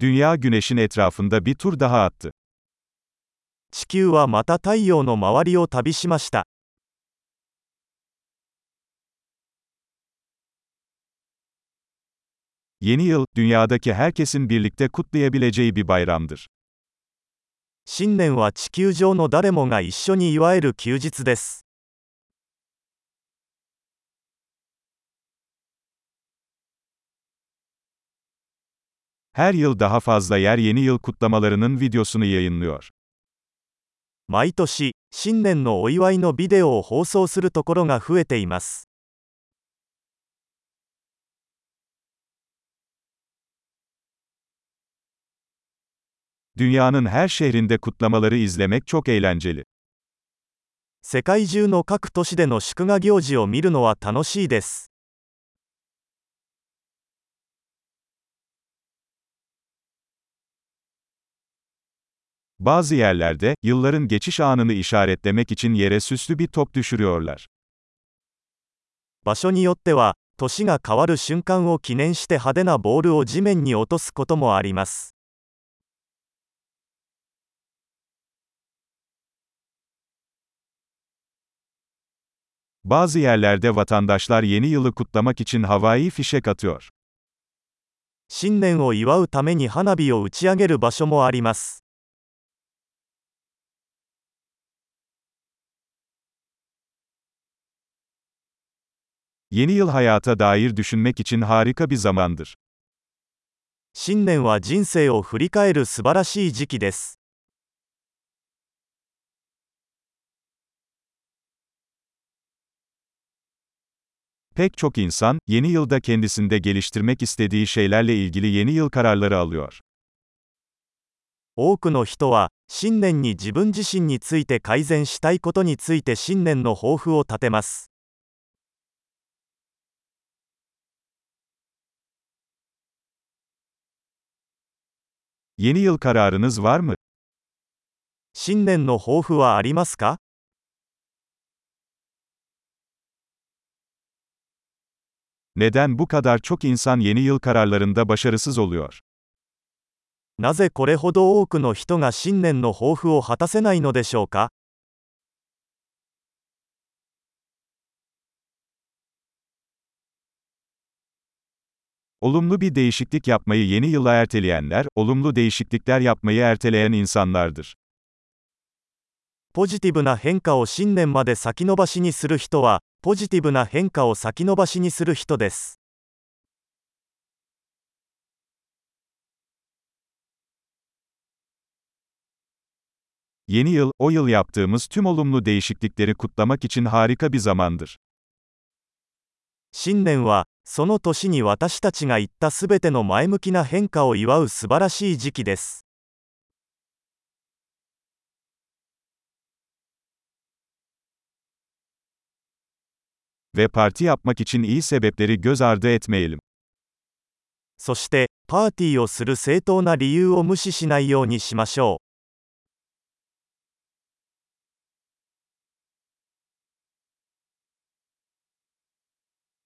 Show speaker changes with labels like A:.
A: Dünya güneşin etrafında bir tur daha attı.
B: 地球はまた太陽の周りを旅しました
A: Yeni yıl, dünyadaki herkesin birlikte kutlayabileceği bir bayramdır.
B: 新年は地球上の誰もが一緒に祝える休日です
A: Her yıl daha fazla yer yeni yıl kutlamalarının videosunu yayınlıyor.
B: 毎年新年のお祝いのビデオを放送するところが増えています
A: Dünyanın her şehrinde kutlamaları izlemek çok eğlenceli.
B: 世界中の各都市での祝賀行事を見るのは楽しいです
A: Bazı yerlerde, yılların geçiş anını işaretlemek için yere süslü bir top düşürüyorlar.
B: 場所によっては年が変わる瞬間を記念して派手なボールを地面に落とすこともあります
A: Bazı yerlerde vatandaşlar yeni yılı kutlamak için havai fişek atıyor.
B: 新年を祝うために花火を打ち上げる場所もあります
A: Yeni yıl hayata dair düşünmek için harika bir zamandır.
B: 新年は人生を振り返る素晴らしい時期です
A: Pek çok insan, yeni yılda kendisinde geliştirmek istediği şeylerle ilgili yeni yıl kararları alıyor.
B: 多くの人は新年に自分自身について改善したいことについて新年の抱負を立てます
A: Yeni yıl kararınız var mı?
B: 新年の抱負はありますか
A: Neden bu kadar çok insan yeni yıl kararlarında başarısız oluyor?
B: なぜこれほど多くの人が新年の抱負を果たせないのでしょうか
A: Olumlu bir değişiklik yapmayı yeni yıla erteleyenler, olumlu değişiklikler yapmayı erteleyen insanlardır.
B: ポジティブな変化を新年まで先延ばしにする人はポジティブな変化を先延ばしにする人です
A: Yeni yıl, o yıl yaptığımız tüm olumlu değişiklikleri kutlamak için harika bir zamandır.
B: 新年は その年に私たちが言ったすべての前向きな変化を祝う素晴らしい時期です
A: Ve parti yapmak için iyi sebepleri göz ardı etmeyelim.
B: そしてパーティーをする正当な理由を無視しないようにしましょう